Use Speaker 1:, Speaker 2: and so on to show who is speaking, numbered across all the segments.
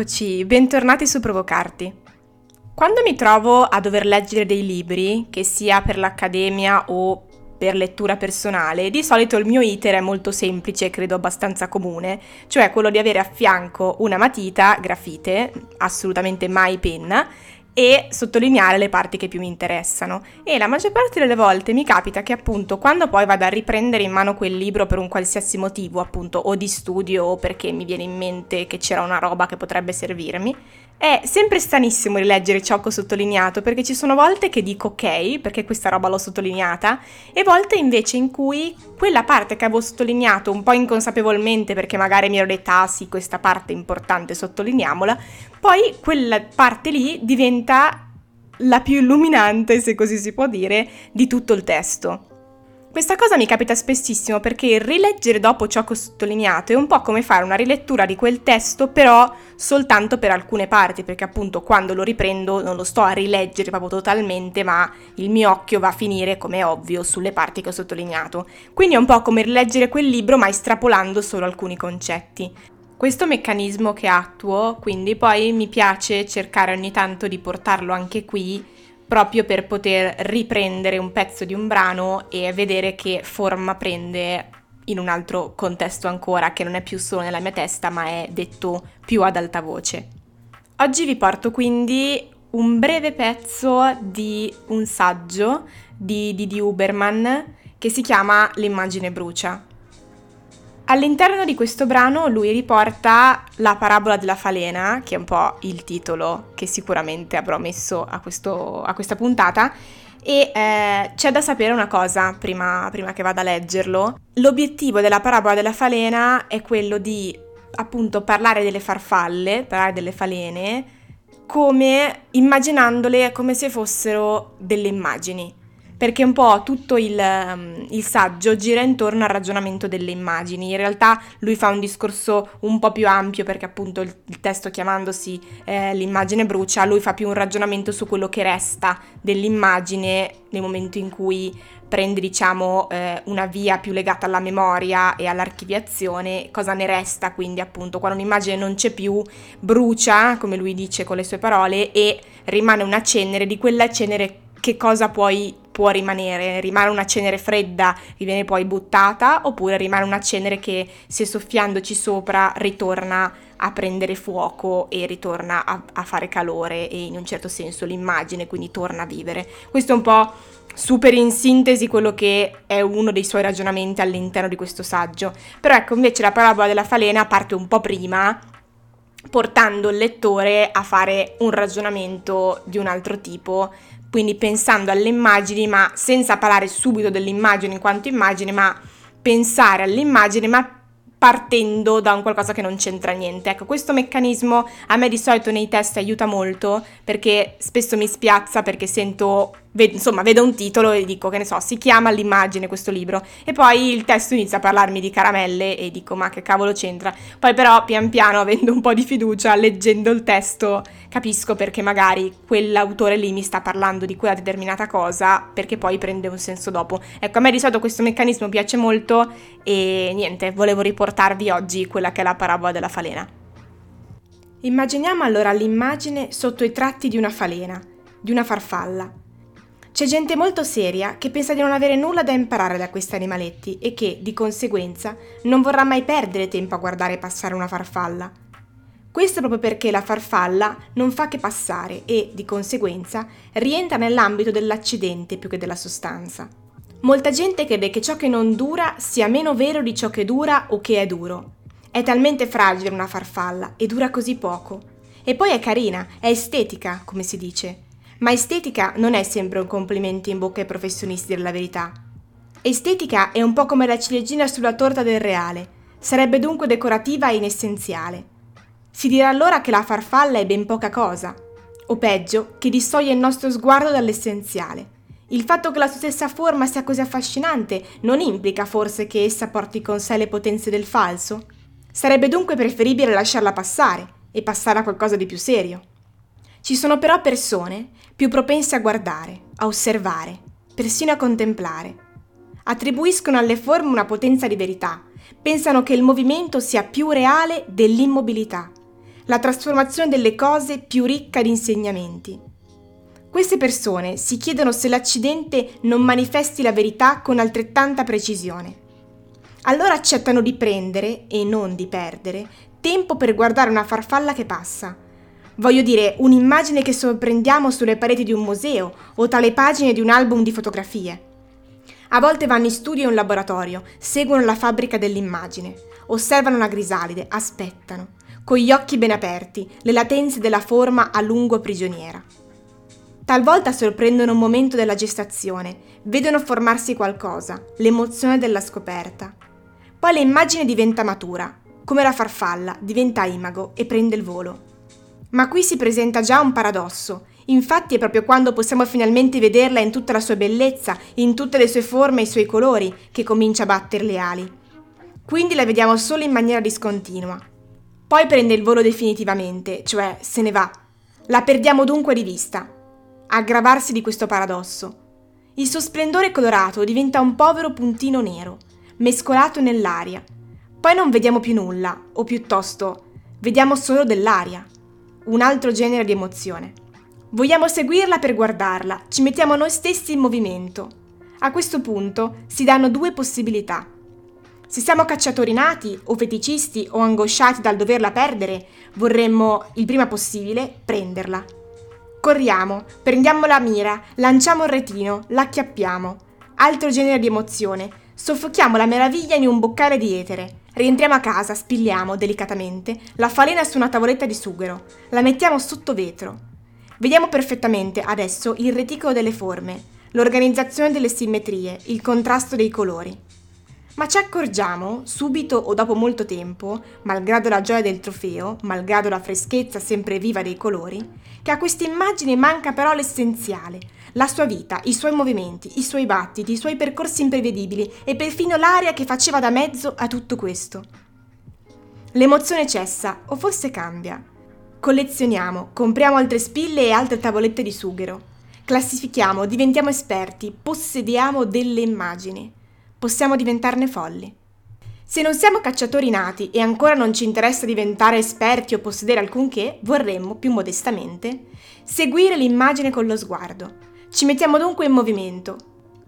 Speaker 1: Eccoci, bentornati su Provocarti. Quando mi trovo a dover leggere dei libri, che sia per l'accademia o per lettura personale, di solito il mio iter è molto semplice e credo abbastanza comune, cioè quello di avere a fianco una matita, grafite, assolutamente mai penna, e sottolineare le parti che più mi interessano. E la maggior parte delle volte mi capita che appunto quando poi vado a riprendere in mano quel libro per un qualsiasi motivo, appunto o di studio o perché mi viene in mente che c'era una roba che potrebbe servirmi, è sempre stranissimo rileggere ciò che ho sottolineato perché ci sono volte che dico ok, perché questa roba l'ho sottolineata, e volte invece in cui quella parte che avevo sottolineato un po' inconsapevolmente perché magari mi ero detta ah sì, questa parte è importante, sottolineiamola, poi quella parte lì diventa la più illuminante, se così si può dire, di tutto il testo. Questa cosa mi capita spessissimo perché rileggere dopo ciò che ho sottolineato è un po' come fare una rilettura di quel testo, però soltanto per alcune parti, perché appunto quando lo riprendo non lo sto a rileggere proprio totalmente, ma il mio occhio va a finire, come è ovvio, sulle parti che ho sottolineato. Quindi è un po' come rileggere quel libro, ma estrapolando solo alcuni concetti. Questo meccanismo che attuo, quindi poi mi piace cercare ogni tanto di portarlo anche qui proprio per poter riprendere un pezzo di un brano e vedere che forma prende in un altro contesto ancora, che non è più solo nella mia testa, ma è detto più ad alta voce. Oggi vi porto quindi un breve pezzo di un saggio di Didi Uberman che si chiama L'immagine brucia. All'interno di questo brano lui riporta la parabola della falena, che è un po' il titolo che sicuramente avrò messo a, questo, a questa puntata, e eh, c'è da sapere una cosa prima, prima che vada a leggerlo. L'obiettivo della parabola della falena è quello di appunto parlare delle farfalle, parlare delle falene, come immaginandole come se fossero delle immagini perché un po' tutto il, um, il, saggio gira intorno al ragionamento delle immagini. In realtà lui fa un discorso un po' più ampio perché appunto il, il testo chiamandosi eh, l'immagine brucia, lui fa più un ragionamento su quello che resta dell'immagine nel momento in cui prende diciamo eh, una via più legata alla memoria e all'archiviazione, cosa ne resta quindi appunto quando un'immagine non c'è più, brucia, come lui dice con le sue parole, e rimane una cenere, di quella cenere che cosa poi può rimanere? Rimane una cenere fredda che viene poi buttata oppure rimane una cenere che se soffiandoci sopra ritorna a prendere fuoco e ritorna a, a fare calore e in un certo senso l'immagine quindi torna a vivere. Questo è un po' super in sintesi quello che è uno dei suoi ragionamenti all'interno di questo saggio. Però ecco, invece la parabola della falena parte un po' prima, portando il lettore a fare un ragionamento di un altro tipo quindi pensando alle immagini, ma senza parlare subito dell'immagine in quanto immagine, ma pensare all'immagine, ma partendo da un qualcosa che non c'entra niente. Ecco, questo meccanismo a me di solito nei test aiuta molto perché spesso mi spiazza perché sento Ved- insomma, vedo un titolo e dico che ne so, si chiama l'immagine questo libro e poi il testo inizia a parlarmi di caramelle e dico ma che cavolo c'entra. Poi però pian piano avendo un po' di fiducia, leggendo il testo, capisco perché magari quell'autore lì mi sta parlando di quella determinata cosa perché poi prende un senso dopo. Ecco, a me di solito questo meccanismo piace molto e niente, volevo riportarvi oggi quella che è la parabola della falena. Immaginiamo allora l'immagine sotto i tratti di una falena, di una farfalla c'è gente molto seria che pensa di non avere nulla da imparare da questi animaletti e che, di conseguenza, non vorrà mai perdere tempo a guardare passare una farfalla. Questo proprio perché la farfalla non fa che passare e, di conseguenza, rientra nell'ambito dell'accidente più che della sostanza. Molta gente crede che ciò che non dura sia meno vero di ciò che dura o che è duro. È talmente fragile una farfalla e dura così poco. E poi è carina, è estetica, come si dice. Ma estetica non è sempre un complimento in bocca ai professionisti della verità. Estetica è un po' come la ciliegina sulla torta del reale, sarebbe dunque decorativa e inessenziale. Si dirà allora che la farfalla è ben poca cosa, o peggio, che distoglie il nostro sguardo dall'essenziale. Il fatto che la sua stessa forma sia così affascinante non implica forse che essa porti con sé le potenze del falso? Sarebbe dunque preferibile lasciarla passare e passare a qualcosa di più serio. Ci sono però persone più propense a guardare, a osservare, persino a contemplare. Attribuiscono alle forme una potenza di verità, pensano che il movimento sia più reale dell'immobilità. la trasformazione delle cose più ricca di insegnamenti. Queste persone si chiedono se l'accidente non manifesti la verità con altrettanta precisione. Allora accettano di prendere, e non di perdere, tempo per guardare una farfalla che passa. Voglio dire, un'immagine che sorprendiamo sulle pareti di un museo o tra le pagine di un album di fotografie. A volte vanno in studio o in laboratorio, seguono la fabbrica dell'immagine, osservano la grisalide, aspettano, con gli occhi ben aperti, le latenze della forma a lungo prigioniera. Talvolta sorprendono un momento della gestazione, vedono formarsi qualcosa, l'emozione della scoperta. Poi l'immagine diventa matura, come la farfalla, diventa imago e prende il volo. Ma qui si presenta già un paradosso. Infatti è proprio quando possiamo finalmente vederla in tutta la sua bellezza, in tutte le sue forme e i suoi colori, che comincia a battere le ali. Quindi la vediamo solo in maniera discontinua. Poi prende il volo definitivamente, cioè se ne va. La perdiamo dunque di vista aggravarsi di questo paradosso. Il suo splendore colorato diventa un povero puntino nero, mescolato nell'aria. Poi non vediamo più nulla, o piuttosto vediamo solo dell'aria, un altro genere di emozione. Vogliamo seguirla per guardarla, ci mettiamo noi stessi in movimento. A questo punto si danno due possibilità. Se siamo cacciatori nati, o feticisti, o angosciati dal doverla perdere, vorremmo il prima possibile prenderla Corriamo, prendiamo la mira, lanciamo il retino, l'acchiappiamo. Altro genere di emozione. Soffochiamo la meraviglia in un boccale di etere. Rientriamo a casa, spigliamo delicatamente la falena su una tavoletta di sughero, la mettiamo sotto vetro. Vediamo perfettamente adesso il reticolo delle forme, l'organizzazione delle simmetrie, il contrasto dei colori. Ma ci accorgiamo, subito o dopo molto tempo, malgrado la gioia del trofeo, malgrado la freschezza sempre viva dei colori, che a questa immagine manca però l'essenziale, la sua vita, i suoi movimenti, i suoi battiti, i suoi percorsi imprevedibili e perfino l'aria che faceva da mezzo a tutto questo. L'emozione cessa, o forse cambia. Collezioniamo, compriamo altre spille e altre tavolette di sughero. Classifichiamo, diventiamo esperti, possediamo delle immagini possiamo diventarne folli. Se non siamo cacciatori nati e ancora non ci interessa diventare esperti o possedere alcunché, vorremmo, più modestamente, seguire l'immagine con lo sguardo. Ci mettiamo dunque in movimento.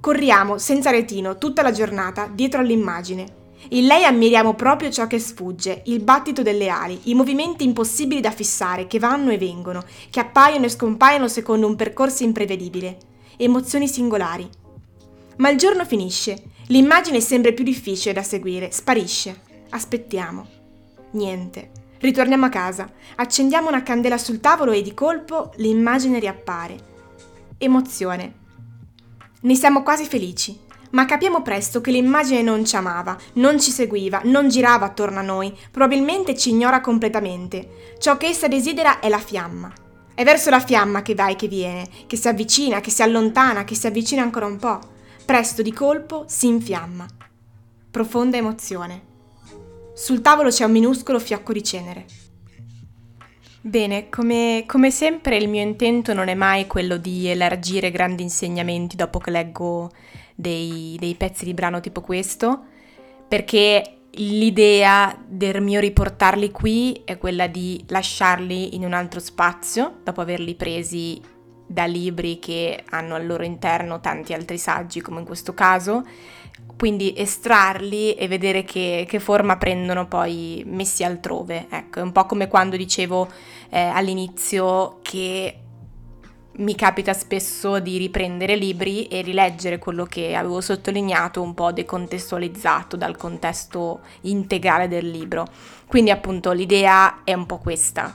Speaker 1: Corriamo, senza retino, tutta la giornata, dietro all'immagine. In lei ammiriamo proprio ciò che sfugge, il battito delle ali, i movimenti impossibili da fissare, che vanno e vengono, che appaiono e scompaiono secondo un percorso imprevedibile. Emozioni singolari. Ma il giorno finisce L'immagine sembra più difficile da seguire, sparisce. Aspettiamo. Niente. Ritorniamo a casa, accendiamo una candela sul tavolo e di colpo l'immagine riappare. Emozione. Ne siamo quasi felici, ma capiamo presto che l'immagine non ci amava, non ci seguiva, non girava attorno a noi, probabilmente ci ignora completamente. Ciò che essa desidera è la fiamma. È verso la fiamma che va e che viene, che si avvicina, che si allontana, che si avvicina ancora un po'. Presto di colpo si infiamma. Profonda emozione. Sul tavolo c'è un minuscolo fiocco di cenere. Bene, come, come, sempre il mio intento non è mai quello di elargire grandi insegnamenti dopo che leggo dei, dei pezzi di brano tipo questo, perché l'idea del mio riportarli qui è quella di lasciarli in un altro spazio, dopo averli presi da libri che hanno al loro interno tanti altri saggi, come in questo caso, quindi estrarli e vedere che, che forma prendono poi messi altrove. Ecco, è un po' come quando dicevo eh, all'inizio che mi capita spesso di riprendere libri e rileggere quello che avevo sottolineato un po' decontestualizzato dal contesto integrale del libro. Quindi appunto l'idea è un po' questa,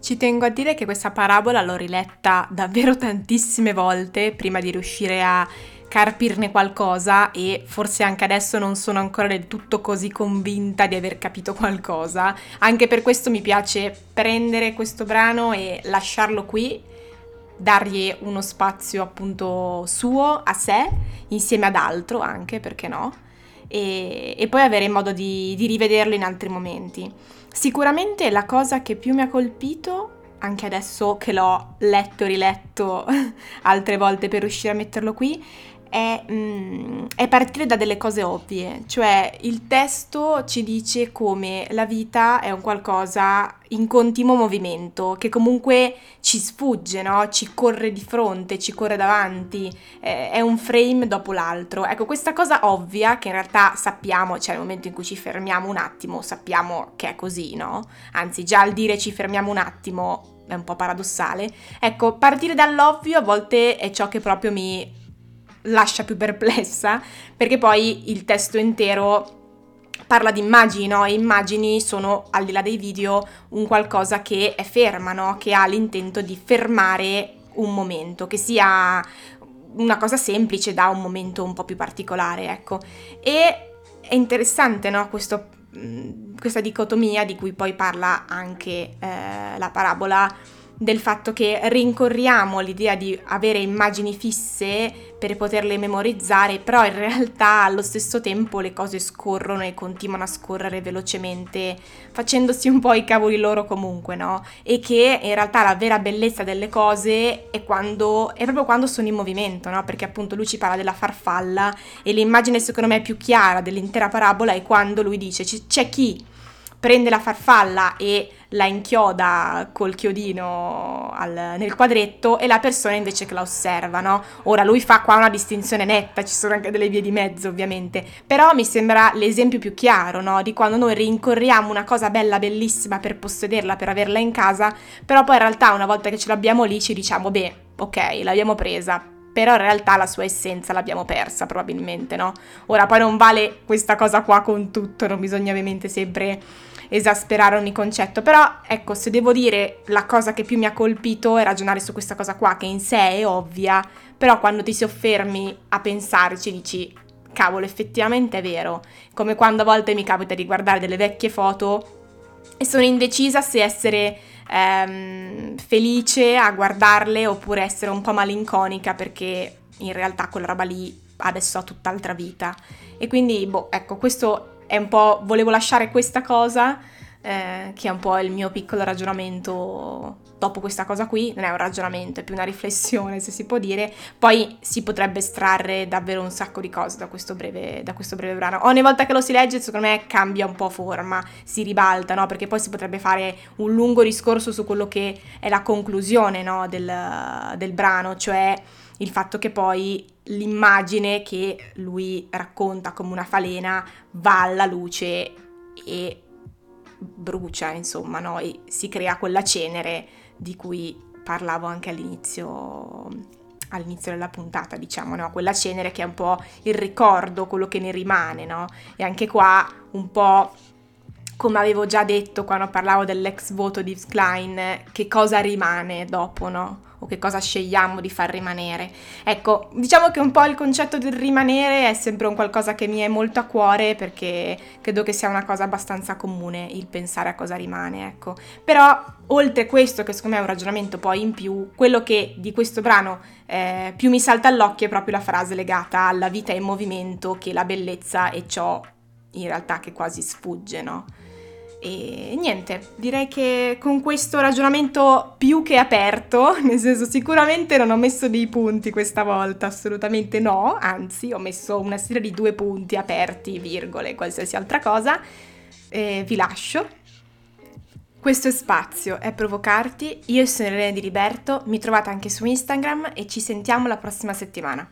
Speaker 1: ci tengo a dire che questa parabola l'ho riletta davvero tantissime volte prima di riuscire a carpirne qualcosa e forse anche adesso non sono ancora del tutto così convinta di aver capito qualcosa. Anche per questo mi piace prendere questo brano e lasciarlo qui, dargli uno spazio appunto suo a sé, insieme ad altro anche, perché no? E, e poi avere modo di, di rivederlo in altri momenti. Sicuramente la cosa che più mi ha colpito, anche adesso che l'ho letto e riletto altre volte per riuscire a metterlo qui, è, mm, è, partire da delle cose ovvie, cioè il testo ci dice come la vita è un qualcosa in continuo movimento, che comunque ci sfugge, no? ci corre di fronte, ci corre davanti, eh, è un frame dopo l'altro. Ecco, questa cosa ovvia che in realtà sappiamo, cioè nel momento in cui ci fermiamo un attimo, sappiamo che è così, no? Anzi, già al dire ci fermiamo un attimo è un po' paradossale. Ecco, partire dall'ovvio a volte è ciò che proprio mi lascia più perplessa, perché poi il testo intero parla di immagini, no? E immagini sono, al di là dei video, un qualcosa che è ferma, no? Che ha l'intento di fermare un momento, che sia una cosa semplice da un momento un po' più particolare, ecco. E è interessante, no? Questo, questa dicotomia di cui poi parla anche eh, la parabola del fatto che rincorriamo l'idea di avere immagini fisse per poterle memorizzare, però in realtà allo stesso tempo le cose scorrono e continuano a scorrere velocemente, facendosi un po' i cavoli loro comunque, no? E che in realtà la vera bellezza delle cose è, quando, è proprio quando sono in movimento, no? Perché appunto lui ci parla della farfalla e l'immagine secondo me più chiara dell'intera parabola è quando lui dice c'è chi prende la farfalla e la inchioda col chiodino al, nel quadretto e la persona invece che la osserva, no? Ora lui fa qua una distinzione netta, ci sono anche delle vie di mezzo ovviamente, però mi sembra l'esempio più chiaro, no? Di quando noi rincorriamo una cosa bella, bellissima per possederla, per averla in casa, però poi in realtà una volta che ce l'abbiamo lì ci diciamo, beh, ok, l'abbiamo presa, però in realtà la sua essenza l'abbiamo persa probabilmente, no? Ora poi non vale questa cosa qua con tutto, non bisogna ovviamente sempre esasperare ogni concetto, però ecco, se devo dire la cosa che più mi ha colpito è ragionare su questa cosa qua, che in sé è ovvia, però quando ti soffermi a pensarci dici, cavolo, effettivamente è vero, come quando a volte mi capita di guardare delle vecchie foto e sono indecisa se essere ehm, felice a guardarle oppure essere un po' malinconica perché in realtà quella roba lì adesso ha tutt'altra vita. E quindi, boh, ecco, questo è un po', volevo lasciare questa cosa, eh, che è un po' il mio piccolo ragionamento dopo questa cosa qui, non è un ragionamento, è più una riflessione se si può dire, poi si potrebbe estrarre davvero un sacco di cose da questo breve, da questo breve brano. Ogni volta che lo si legge secondo me cambia un po' forma, si ribalta, no? Perché poi si potrebbe fare un lungo discorso su quello che è la conclusione no? del, del brano, cioè il fatto che poi l'immagine che lui racconta come una falena va alla luce e brucia, insomma, no? E si crea quella cenere di cui parlavo anche all'inizio, all'inizio della puntata, diciamo, no? Quella cenere che è un po' il ricordo, quello che ne rimane, no? E anche qua un po' come avevo già detto quando parlavo dell'ex voto di Klein, che cosa rimane dopo, no? O che cosa scegliamo di far rimanere. Ecco, diciamo che un po' il concetto del rimanere è sempre un qualcosa che mi è molto a cuore perché credo che sia una cosa abbastanza comune il pensare a cosa rimane, ecco. Però oltre questo, che secondo me è un ragionamento poi in più, quello che di questo brano eh, più mi salta all'occhio è proprio la frase legata alla vita in movimento, che la bellezza è ciò in realtà che quasi sfugge, no? E niente, direi che con questo ragionamento più che aperto, nel senso sicuramente non ho messo dei punti questa volta, assolutamente no, anzi ho messo una serie di due punti aperti, virgole, qualsiasi altra cosa, e vi lascio. Questo è Spazio, è provocarti, io sono Irene di Liberto, mi trovate anche su Instagram e ci sentiamo la prossima settimana.